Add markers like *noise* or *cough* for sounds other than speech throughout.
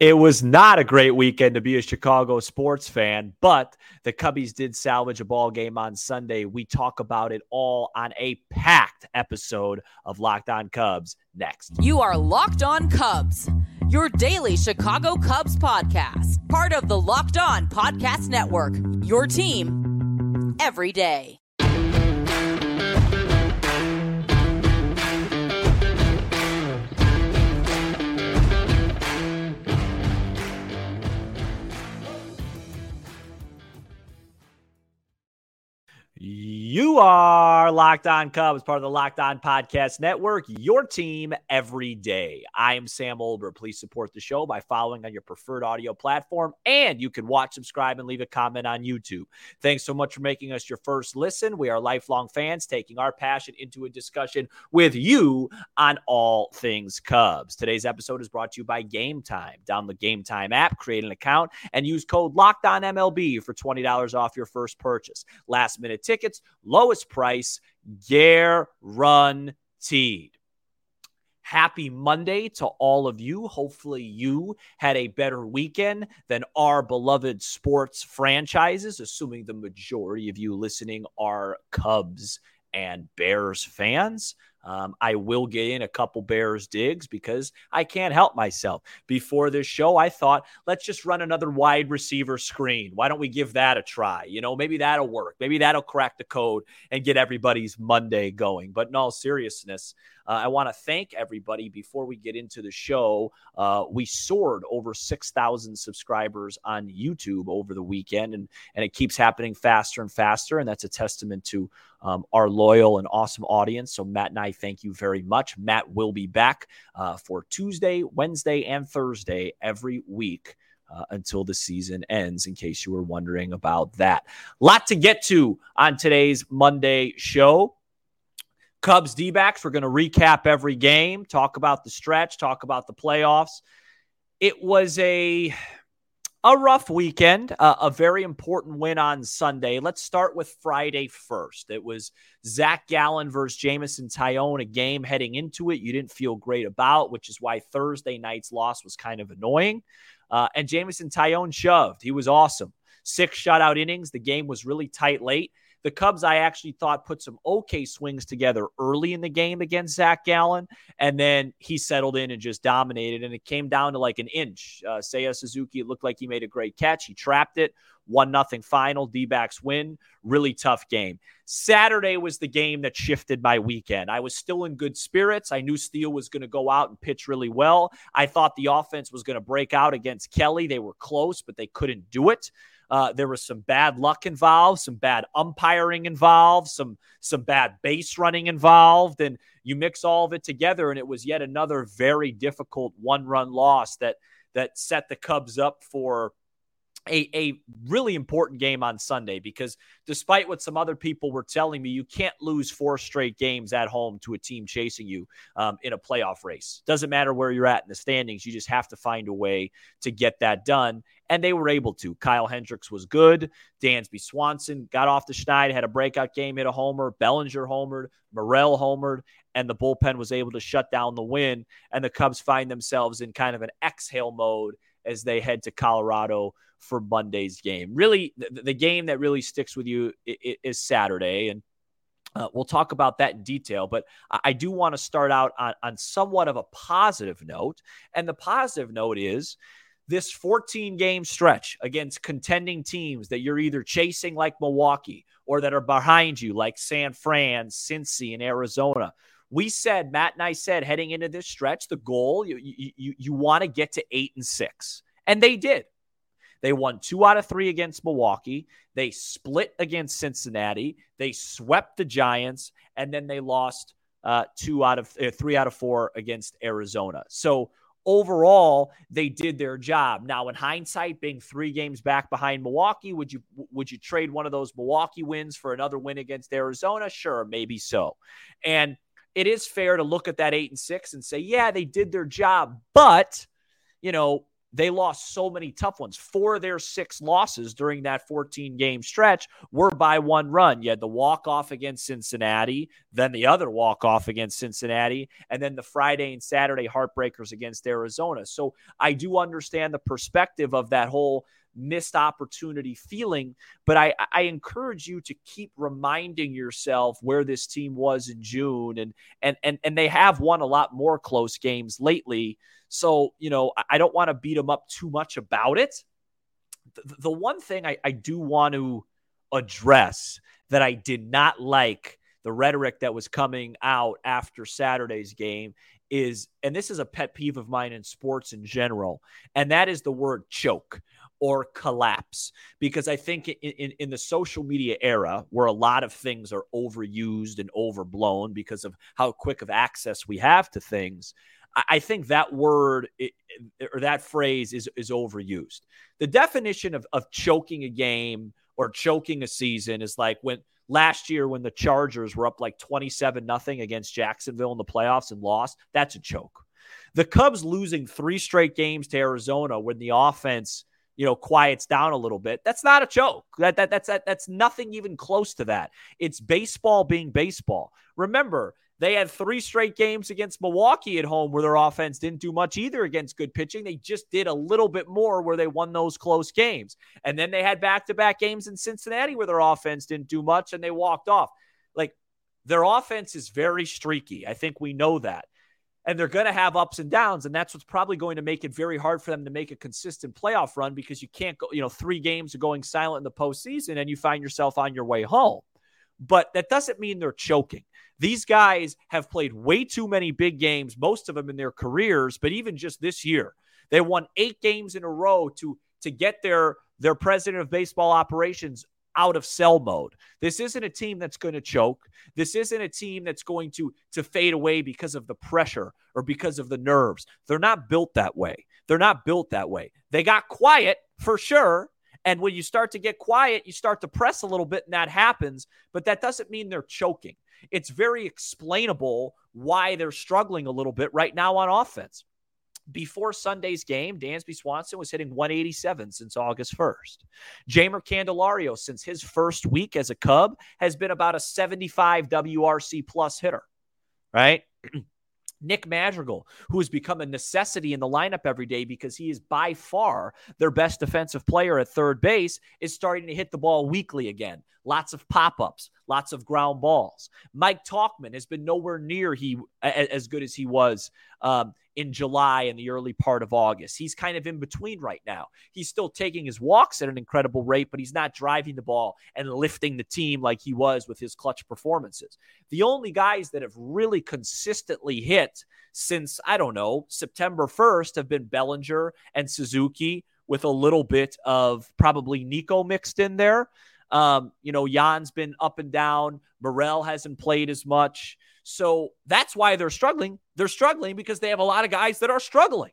It was not a great weekend to be a Chicago sports fan, but the Cubbies did salvage a ball game on Sunday. We talk about it all on a packed episode of Locked On Cubs next. You are Locked On Cubs, your daily Chicago Cubs podcast, part of the Locked On Podcast Network. Your team every day. You are Locked On Cubs, part of the Locked On Podcast Network, your team every day. I am Sam Olber. Please support the show by following on your preferred audio platform, and you can watch, subscribe, and leave a comment on YouTube. Thanks so much for making us your first listen. We are lifelong fans taking our passion into a discussion with you on all things Cubs. Today's episode is brought to you by Game Time. Down the Game Time app, create an account, and use code Locked On MLB for $20 off your first purchase. Last minute tickets, lowest price, guaranteed. Happy Monday to all of you. Hopefully, you had a better weekend than our beloved sports franchises, assuming the majority of you listening are Cubs and Bears fans. Um, I will get in a couple Bears digs because I can't help myself. Before this show, I thought, let's just run another wide receiver screen. Why don't we give that a try? You know, maybe that'll work. Maybe that'll crack the code and get everybody's Monday going. But in all seriousness, uh, I want to thank everybody before we get into the show. Uh, we soared over 6,000 subscribers on YouTube over the weekend, and, and it keeps happening faster and faster. And that's a testament to um, our loyal and awesome audience. So, Matt and I thank you very much. Matt will be back uh, for Tuesday, Wednesday, and Thursday every week. Uh, until the season ends, in case you were wondering about that. Lot to get to on today's Monday show. Cubs D backs, we're going to recap every game, talk about the stretch, talk about the playoffs. It was a a rough weekend, uh, a very important win on Sunday. Let's start with Friday first. It was Zach Gallen versus Jameson Taillon, a game heading into it you didn't feel great about, which is why Thursday night's loss was kind of annoying. Uh, and Jameson Taillon shoved. He was awesome. Six shutout innings. The game was really tight late. The Cubs, I actually thought, put some okay swings together early in the game against Zach Gallen, and then he settled in and just dominated. And it came down to like an inch. Uh, Seiya Suzuki, it looked like he made a great catch. He trapped it. One nothing final. D backs win. Really tough game. Saturday was the game that shifted my weekend. I was still in good spirits. I knew Steele was going to go out and pitch really well. I thought the offense was going to break out against Kelly. They were close, but they couldn't do it. Uh, there was some bad luck involved, some bad umpiring involved, some some bad base running involved, and you mix all of it together, and it was yet another very difficult one run loss that that set the Cubs up for a, a really important game on Sunday because despite what some other people were telling me, you can't lose four straight games at home to a team chasing you um, in a playoff race. Doesn't matter where you're at in the standings, you just have to find a way to get that done. And they were able to. Kyle Hendricks was good. Dansby Swanson got off the schneid, had a breakout game, hit a homer. Bellinger homered, Morel homered, and the bullpen was able to shut down the win. And the Cubs find themselves in kind of an exhale mode as they head to Colorado for Monday's game. Really, the, game that really sticks with you is, Saturday. And uh, we'll talk about that in detail, but I, I do want to start out on, on somewhat of a positive note. And the positive note is this 14 game stretch against contending teams that you're either chasing like Milwaukee or that are behind you like San Fran, Cincy, and Arizona. We said, Matt and I said, heading into this stretch, the goal, you, you, you want to get to eight and six. And they did. They won two out of three against Milwaukee. They split against Cincinnati. They swept the Giants, and then they lost uh, two out of uh, three out of four against Arizona. So overall, they did their job. Now, in hindsight, being three games back behind Milwaukee, would you would you trade one of those Milwaukee wins for another win against Arizona? Sure, maybe so. And it is fair to look at that eight and six and say, yeah, they did their job, but you know they lost so many tough ones. Four of their six losses during that 14 game stretch were by one run. You had the walk off against Cincinnati, then the other walk off against Cincinnati, and then the Friday and Saturday heartbreakers against Arizona. So I do understand the perspective of that whole missed opportunity feeling. But I, I encourage you to keep reminding yourself where this team was in June, and and and and they have won a lot more close games lately. So you know I don't want to beat them up too much about it. The, the one thing I, I do want to address that I did not like the rhetoric that was coming out after Saturday's game is, and this is a pet peeve of mine in sports in general, and that is the word choke or collapse. Because I think in, in, in, the social media era, where a lot of things are overused and overblown because of how quick of access we have to things, I think that word or that phrase is, is overused. The definition of, of choking a game or choking a season is like when last year when the Chargers were up like 27 nothing against Jacksonville in the playoffs and lost. That's a choke. The Cubs losing three straight games to Arizona when the offense – you know, quiets down a little bit. That's not a joke. That, that that's that, that's nothing even close to that. It's baseball being baseball. Remember, they had three straight games against Milwaukee at home where their offense didn't do much either against good pitching. They just did a little bit more where they won those close games. And then they had back to back games in Cincinnati where their offense didn't do much and they walked off. Like their offense is very streaky. I think we know that and they're going to have ups and downs and that's what's probably going to make it very hard for them to make a consistent playoff run because you can't go you know three games are going silent in the postseason and you find yourself on your way home. But that doesn't mean they're choking. These guys have played way too many big games most of them in their careers but even just this year they won eight games in a row to to get their their president of baseball operations out of sell mode. This isn't a team that's going to choke. This isn't a team that's going to to fade away because of the pressure or because of the nerves. They're not built that way. They're not built that way. They got quiet for sure. And when you start to get quiet, you start to press a little bit and that happens, but that doesn't mean they're choking. It's very explainable why they're struggling a little bit right now on offense before Sunday's game, Dansby Swanson was hitting 187 since August 1st. Jeimer Candelario, since his first week as a Cub, has been about a 75 WRC plus hitter, right? *clears throat* Nick Madrigal, who has become a necessity in the lineup every day because he is by far their best defensive player at third base, is starting to hit the ball weekly again. Lots of pop ups, lots of ground balls. Mike Tauchman has been nowhere near he as good as he was um, in July and the early part of August. He's kind of in between right now. He's still taking his walks at an incredible rate, but he's not driving the ball and lifting the team like he was with his clutch performances. The only guys that have really consistently hit since, I don't know, September 1st have been Bellinger and Suzuki with a little bit of probably Nico mixed in there. Um, you know, Yan's been up and down. Morel hasn't played as much. So that's why they're struggling. They're struggling because they have a lot of guys that are struggling.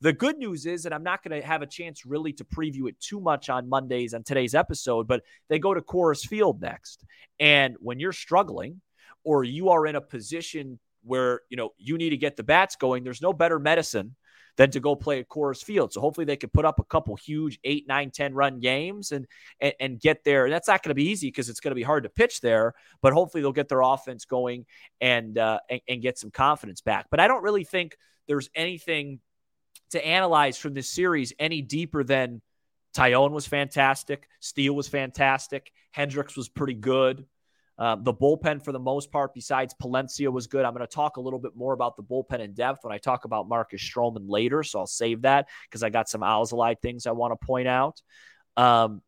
The good news is, and I'm not going to have a chance really to preview it too much on Mondays on today's episode, but they go to Coors Field next. And when you're struggling or you are in a position where, you know, you need to get the bats going, there's no better medicine than to go play at Coors Field. So hopefully they could put up a couple huge eight, nine, 10 run games and, and, and get there. And that's not going to be easy because it's going to be hard to pitch there, but hopefully they'll get their offense going and, uh, and, and get some confidence back. But I don't really think there's anything to analyze from this series any deeper than Taillon was fantastic. Steele was fantastic. Hendricks was pretty good. Um, the bullpen, for the most part, besides Palencia, was good. I'm going to talk a little bit more about the bullpen in depth when I talk about Marcus Stroman later. So I'll save that because I got some Alzolay things I want to point out. Um,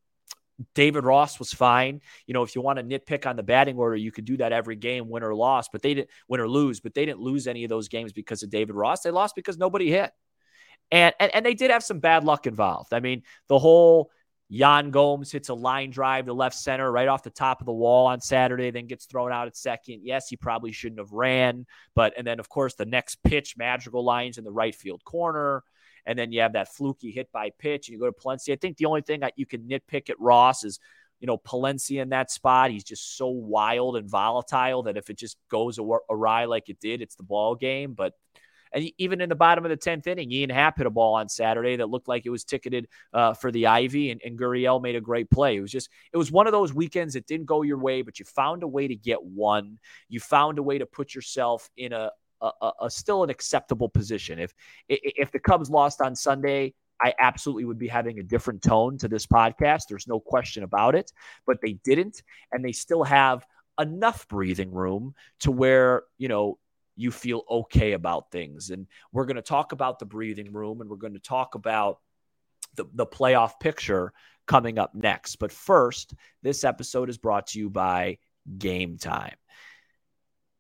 David Ross was fine. You know, if you want to nitpick on the batting order, you could do that every game, win or loss, but they didn't win or lose, but they didn't lose any of those games because of David Ross. They lost because nobody hit. And, and, and they did have some bad luck involved. I mean, the whole Yan Gomes hits a line drive to left center right off the top of the wall on Saturday, then gets thrown out at second. Yes, he probably shouldn't have ran, but and then of course the next pitch, Madrigal lines in the right field corner, and then you have that fluky hit by pitch, and you go to Palencia. I think the only thing that you can nitpick at Ross is, you know, Palencia in that spot. He's just so wild and volatile that if it just goes awry like it did, it's the ball game. But And even in the bottom of the 10th inning, Ian Happ hit a ball on Saturday that looked like it was ticketed uh, for the Ivy, and, and Gurriel made a great play. It was just, it was one of those weekends that didn't go your way, but you found a way to get one. You found a way to put yourself in a, a, a, still an acceptable position. If if the Cubs lost on Sunday, I absolutely would be having a different tone to this podcast. There's no question about it, but they didn't, and they still have enough breathing room to where you know you feel okay about things. And we're going to talk about the breathing room, and we're going to talk about the the playoff picture coming up next. But first, this episode is brought to you by Game Time.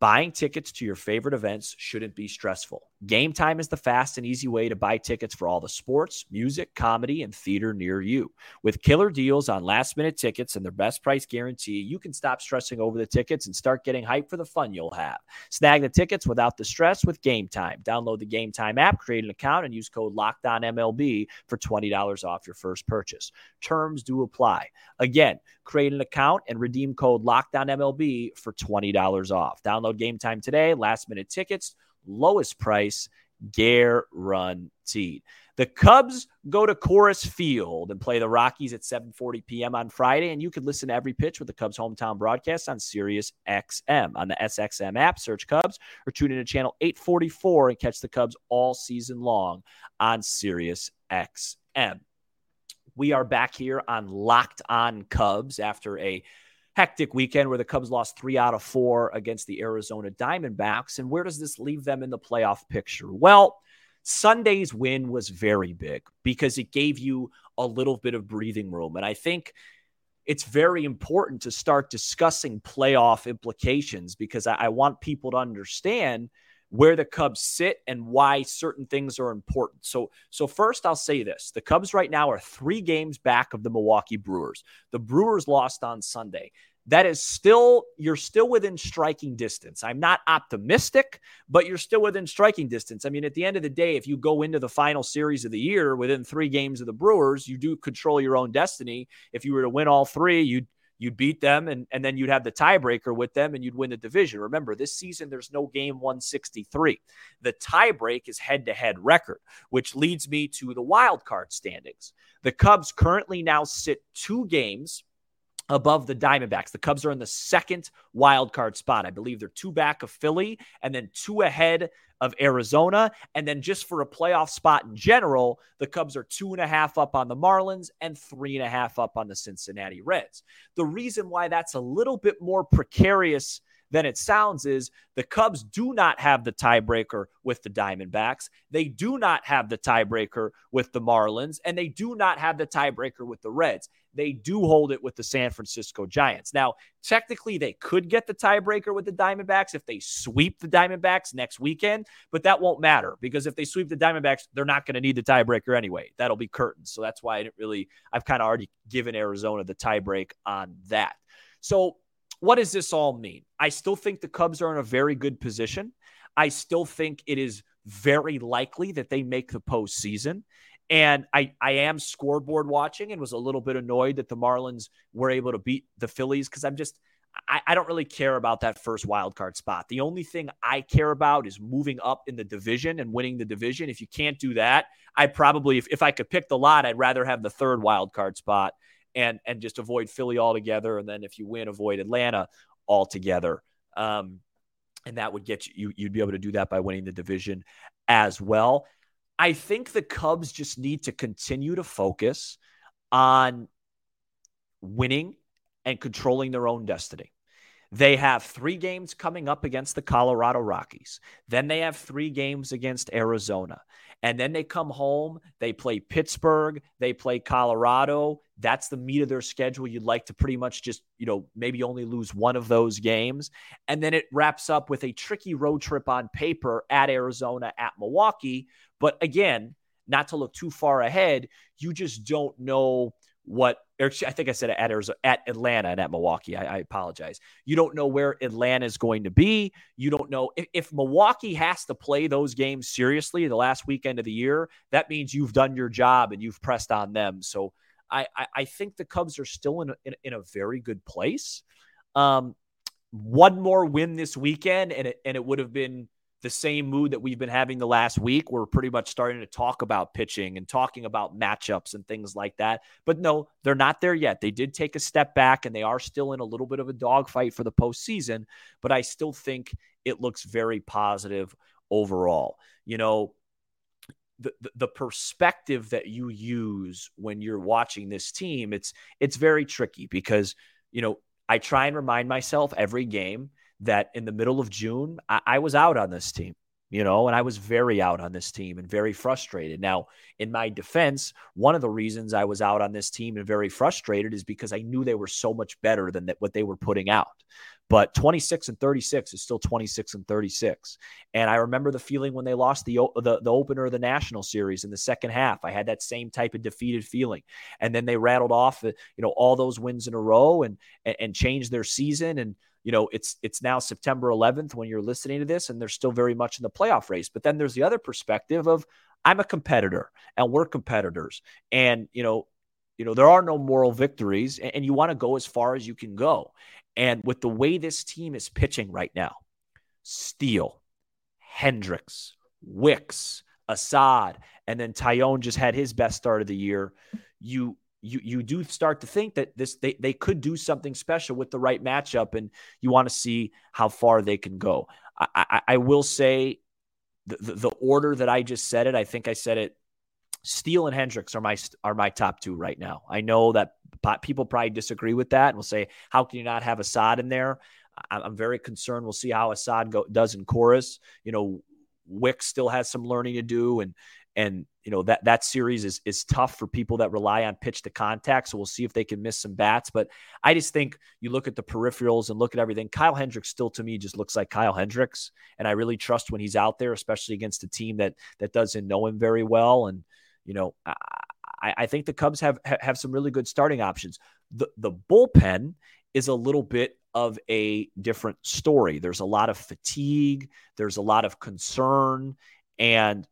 Buying tickets to your favorite events shouldn't be stressful. Game Time is the fast and easy way to buy tickets for all the sports, music, comedy, and theater near you. With killer deals on last minute tickets and their best price guarantee, you can stop stressing over the tickets and start getting hyped for the fun you'll have. Snag the tickets without the stress with Game Time. Download the Game Time app, create an account, and use code LOCKDOWNMLB for $20 off your first purchase. Terms do apply. Again, create an account and redeem code LOCKDOWNMLB for $20 off. Download Game Time today. Last minute tickets lowest price guaranteed. The Cubs go to Coors Field and play the Rockies at 7:40 p.m. on Friday, and you can listen to every pitch with the Cubs hometown broadcast on Sirius XM on the SXM app. Search Cubs or tune in to channel 844 and catch the Cubs all season long on Sirius XM. We are back here on Locked On Cubs after a hectic weekend where the Cubs lost three out of four against the Arizona Diamondbacks. And where does this leave them in the playoff picture? Well, Sunday's win was very big because it gave you a little bit of breathing room. And I think it's very important to start discussing playoff implications because I, I want people to understand where the Cubs sit and why certain things are important. So, so first I'll say this. The Cubs right now are 3 games back of the Milwaukee Brewers. The Brewers lost on Sunday. That is still you're still within striking distance. I'm not optimistic, but you're still within striking distance. I mean, at the end of the day, if you go into the final series of the year within 3 games of the Brewers, you do control your own destiny. If you were to win all 3, you'd you'd beat them and, and then you'd have the tiebreaker with them and you'd win the division. Remember, this season there's no game 163. The tiebreak is head to head record, which leads me to the wild card standings. The Cubs currently now sit two games above the Diamondbacks. The Cubs are in the second wild card spot. I believe they're two back of Philly and then two ahead of Arizona. And then just for a playoff spot in general, the Cubs are two and a half up on the Marlins and three and a half up on the Cincinnati Reds. The reason why that's a little bit more precarious than it sounds is the Cubs do not have the tiebreaker with the Diamondbacks. They do not have the tiebreaker with the Marlins, and they do not have the tiebreaker with the Reds. They do hold it with the San Francisco Giants. Now, technically, they could get the tiebreaker with the Diamondbacks if they sweep the Diamondbacks next weekend, but that won't matter because if they sweep the Diamondbacks, they're not going to need the tiebreaker anyway. That'll be curtains. So that's why I didn't really, I've kind of already given Arizona the tiebreak on that. So what does this all mean? I still think the Cubs are in a very good position. I still think it is very likely that they make the postseason. And I, I am scoreboard watching and was a little bit annoyed that the Marlins were able to beat the Phillies because I'm just I, I, don't really care about that first wild card spot. The only thing I care about is moving up in the division and winning the division. If you can't do that, I probably if, if I could pick the lot, I'd rather have the third wild card spot and and just avoid Philly altogether. And then if you win, avoid Atlanta altogether. Um, and that would get you, you'd be able to do that by winning the division as well. I think the Cubs just need to continue to focus on winning and controlling their own destiny. They have three games coming up against the Colorado Rockies. Then they have three games against Arizona. And then they come home, they play Pittsburgh, they play Colorado. That's the meat of their schedule. You'd like to pretty much just, you know, maybe only lose one of those games. And then it wraps up with a tricky road trip on paper at Arizona, at Milwaukee. But again, not to look too far ahead, you just don't know what I think I said at Arizona, at Atlanta and at Milwaukee. I, I, apologize. You don't know where Atlanta is going to be. You don't know if, if, Milwaukee has to play those games seriously the last weekend of the year. That means you've done your job and you've pressed on them. So I, I, I think the Cubs are still in a, in, in a very good place. Um, one more win this weekend, and it, and it would have been the same mood that we've been having the last week. We're pretty much starting to talk about pitching and talking about matchups and things like that. But no, they're not there yet. They did take a step back and they are still in a little bit of a dogfight for the postseason. But I still think it looks very positive overall. You know, the, the perspective that you use when you're watching this team, it's it's very tricky because, you know, I try and remind myself every game that in the middle of June, I, I was out on this team you know, and I was very out on this team and very frustrated. Now, in my defense, one of the reasons I was out on this team and very frustrated is because I knew they were so much better than that, what they were putting out. But 26 and 36 is still 26 and 36. And I remember the feeling when they lost the, the, the opener of the national series in the second half. I had that same type of defeated feeling. And then they rattled off, you know, all those wins in a row and, and, and changed their season. And, you know, it's it's now September 11th when you're listening to this, and they're still very much in the playoff race. But then there's the other perspective of I'm a competitor, and we're competitors, and you know, you know, there are no moral victories, and, and you want to go as far as you can go. And with the way this team is pitching right now, Steele, Hendricks, Wicks, Assad, and then Taillon just had his best start of the year. You you you do start to think that this they, they could do something special with the right matchup, and you want to see how far they can go. I, I, I will say the, the, the order that I just said it. I think I said it. Steele and Hendricks are my are my top two right now. I know that people probably disagree with that and will say, "How can you not have Assad in there?" I'm very concerned. We'll see how Assad go, does in chorus. You know, Wick still has some learning to do, and and you know that that series is is tough for people that rely on pitch to contact. So we'll see if they can miss some bats. But I just think you look at the peripherals and look at everything. Kyle Hendricks still to me just looks like Kyle Hendricks, and I really trust when he's out there, especially against a team that that doesn't know him very well. And you know, I, I think the Cubs have have some really good starting options. The the bullpen is a little bit of a different story. There's a lot of fatigue. There's a lot of concern. And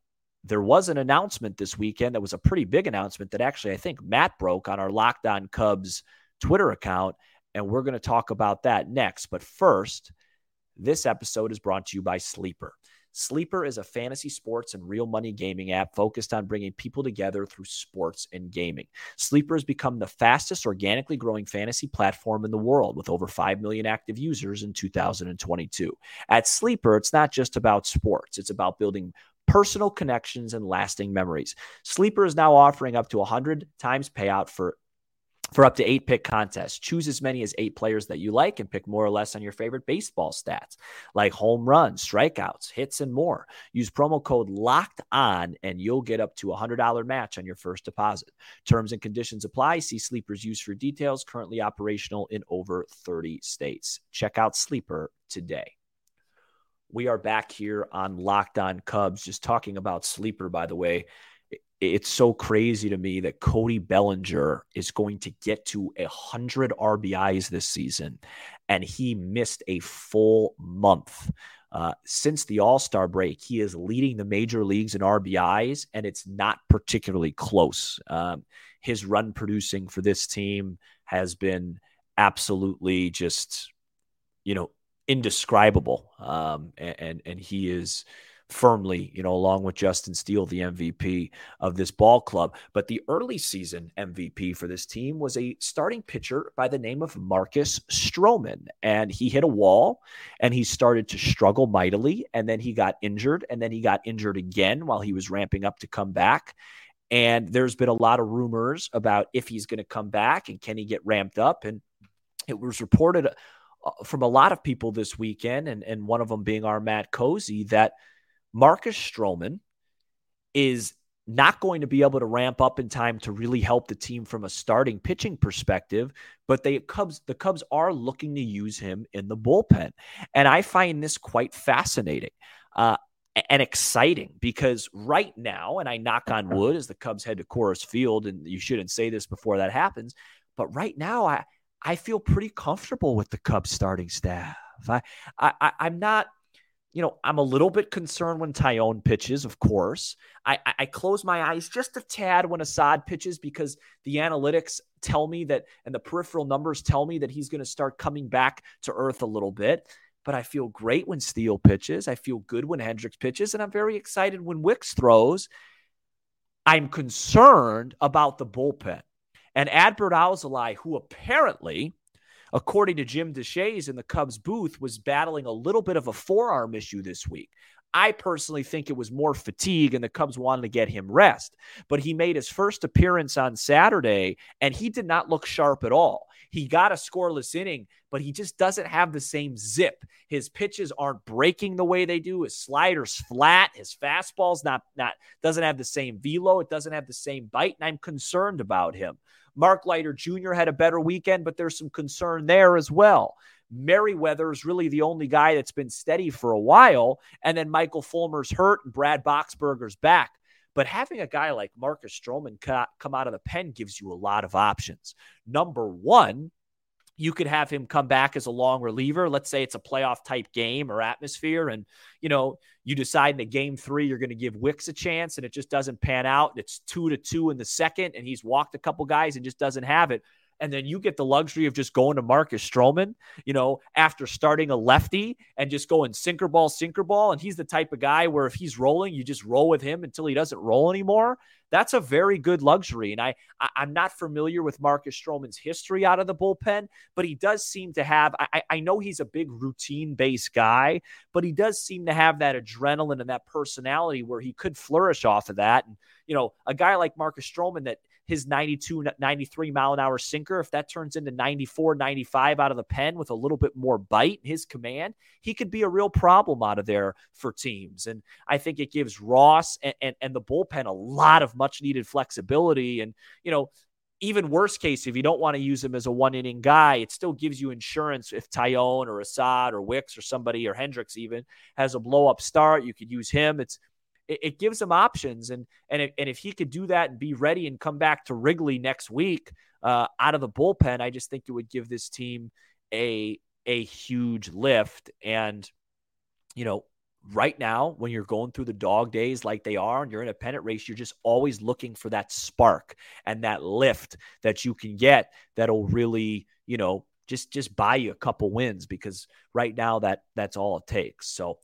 there was an announcement this weekend that was a pretty big announcement that actually I think Matt broke on our Locked On Cubs Twitter account. And we're going to talk about that next. But first, this episode is brought to you by Sleeper. Sleeper is a fantasy sports and real money gaming app focused on bringing people together through sports and gaming. Sleeper has become the fastest organically growing fantasy platform in the world with over 5 million active users in 2022. At Sleeper, it's not just about sports, it's about building personal connections and lasting memories. Sleeper is now offering up to 100 times payout for for up to eight pick contests. Choose as many as eight players that you like and pick more or less on your favorite baseball stats like home runs, strikeouts, hits, and more. Use promo code LOCKED ON and you'll get up to a $100 match on your first deposit. Terms and conditions apply. See Sleeper's use for details. Currently operational in over 30 states. Check out Sleeper today. We are back here on Locked On Cubs, just talking about sleeper, by the way. It's so crazy to me that Cody Bellinger is going to get to 100 RBIs this season, and he missed a full month. Uh, since the All Star break, he is leading the major leagues in RBIs, and it's not particularly close. Um, his run producing for this team has been absolutely just, you know, indescribable. Um, and, and he is firmly, you know, along with Justin Steele, the MVP of this ball club. But the early season MVP for this team was a starting pitcher by the name of Marcus Stroman. And he hit a wall and he started to struggle mightily. And then he got injured. And then he got injured again while he was ramping up to come back. And there's been a lot of rumors about if he's going to come back and can he get ramped up. And it was reported from a lot of people this weekend, and, and one of them being our Matt Cozy, that Marcus Stroman is not going to be able to ramp up in time to really help the team from a starting pitching perspective, but they Cubs the Cubs are looking to use him in the bullpen. And I find this quite fascinating. Uh, and exciting because right now, and I knock on wood as the Cubs head to Coors Field, and you shouldn't say this before that happens, but right now I I feel pretty comfortable with the Cubs starting staff. I, I, I'm not, you know, I'm a little bit concerned when Taillon pitches, of course. I, I close my eyes just a tad when Assad pitches because the analytics tell me that, and the peripheral numbers tell me that he's going to start coming back to earth a little bit. but I feel great when Steele pitches. I feel good when Hendricks pitches, and I'm very excited when Wicks throws. I'm concerned about the bullpen. And Adbert Alzolay, who apparently, according to Jim Deshaies in the Cubs booth, was battling a little bit of a forearm issue this week. I personally think it was more fatigue and the Cubs wanted to get him rest. But he made his first appearance on Saturday and he did not look sharp at all. He got a scoreless inning, but he just doesn't have the same zip. His pitches aren't breaking the way they do. His slider's flat. His fastball's not not doesn't have the same velo. It doesn't have the same bite, and I'm concerned about him. Mark Leiter Jr. had a better weekend, but there's some concern there as well. Merryweather is really the only guy that's been steady for a while. And then Michael Fulmer's hurt and Brad Boxberger's back. But having a guy like Marcus Stroman come out of the pen gives you a lot of options. Number one, you could have him come back as a long reliever. Let's say it's a playoff type game or atmosphere, and you know you decide in the game three you're going to give Wicks a chance, and it just doesn't pan out. It's two to two in the second, and he's walked a couple guys and just doesn't have it and then you get the luxury of just going to Marcus Stroman, you know, after starting a lefty and just going sinker ball, sinker ball. And he's the type of guy where if he's rolling, you just roll with him until he doesn't roll anymore. That's a very good luxury. And I, I am not familiar with Marcus Stroman's history out of the bullpen, but he does seem to have. I, I know he's a big routine based guy, but he does seem to have that adrenaline and that personality where he could flourish off of that. And you know, a guy like Marcus Stroman that his 92, 93 mile an hour sinker, if that turns into 94, 95 out of the pen with a little bit more bite, his command, he could be a real problem out of there for teams. And I think it gives Ross and, and, and the bullpen a lot of much needed flexibility. And, you know, even worst case, if you don't want to use him as a one inning guy, it still gives you insurance if Taillon or Assad or Wicks or somebody or Hendricks even has a blow up start. You could use him. It's it, it gives him options. And and if, and if he could do that and be ready and come back to Wrigley next week uh, out of the bullpen, I just think it would give this team a a huge lift. And you know, right now when you're going through the dog days like they are and you're in a pennant race you're just always looking for that spark and that lift that you can get that'll really you know just just buy you a couple wins because right now that that's all it takes so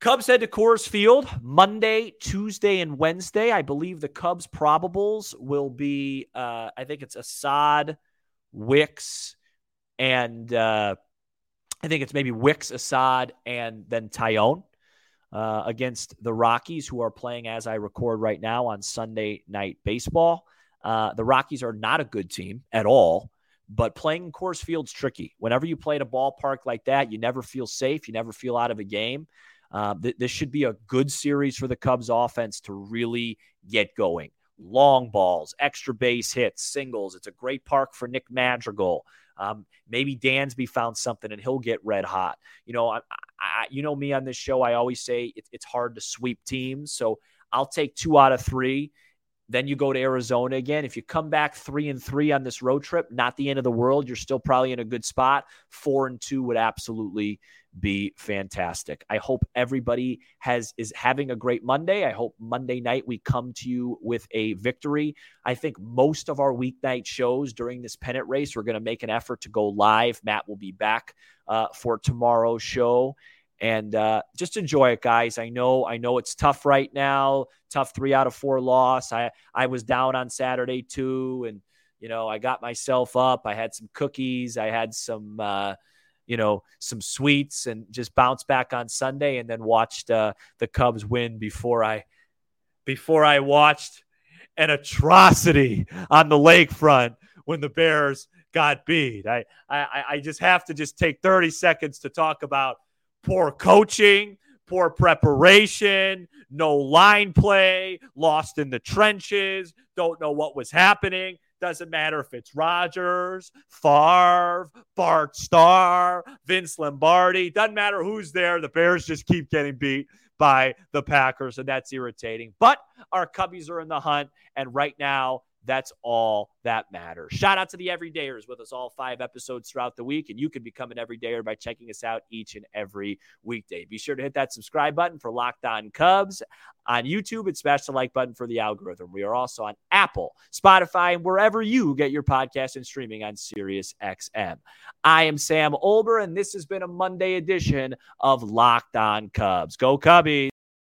Cubs head to Coors Field Monday, Tuesday, and Wednesday. I believe the Cubs probables will be, uh, I think it's Assad, Wicks, and uh, I think it's maybe Wicks, Assad, and then Taillon uh, against the Rockies, who are playing as I record right now on Sunday Night Baseball. Uh, the Rockies are not a good team at all, but playing Coors Field's tricky. Whenever you play at a ballpark like that, you never feel safe. You never feel out of a game. Uh, th- this should be a good series for the Cubs offense to really get going. Long balls, extra base hits, singles. It's a great park for Nick Madrigal. Um, maybe Dansby found something and he'll get red hot. You know, I, I, you know me on this show. I always say it, it's hard to sweep teams, so I'll take two out of three. Then you go to Arizona again. If you come back three and three on this road trip, not the end of the world. You're still probably in a good spot. Four and two would absolutely be fantastic. I hope everybody has is having a great Monday. I hope Monday night we come to you with a victory. I think most of our weeknight shows during this pennant race, we're going to make an effort to go live. Matt will be back uh, for tomorrow's show. And uh, just enjoy it, guys. I know, I know it's tough right now. Tough three out of four loss. I I was down on Saturday too, and you know I got myself up. I had some cookies. I had some uh, you know, some sweets and just bounce back on Sunday and then watched uh, the Cubs win before I before I watched an atrocity on the lakefront when the Bears got beat. I, I I just have to just take 30 seconds to talk about poor coaching, poor preparation, no line play, lost in the trenches, don't know what was happening. Doesn't matter if it's Rodgers, Favre, Bart Starr, Vince Lombardi. Doesn't matter who's there. The Bears just keep getting beat by the Packers, and that's irritating. But our Cubbies are in the hunt, and right now That's all that matters. Shout out to the everydayers with us all five episodes throughout the week. And you can become an everydayer by checking us out each and every weekday. Be sure to hit that subscribe button for Locked On Cubs on YouTube and smash the like button for the algorithm. We are also on Apple, Spotify, and wherever you get your podcast and streaming on Sirius XM. I am Sam Olber, and this has been a Monday edition of Locked On Cubs. Go Cubbies.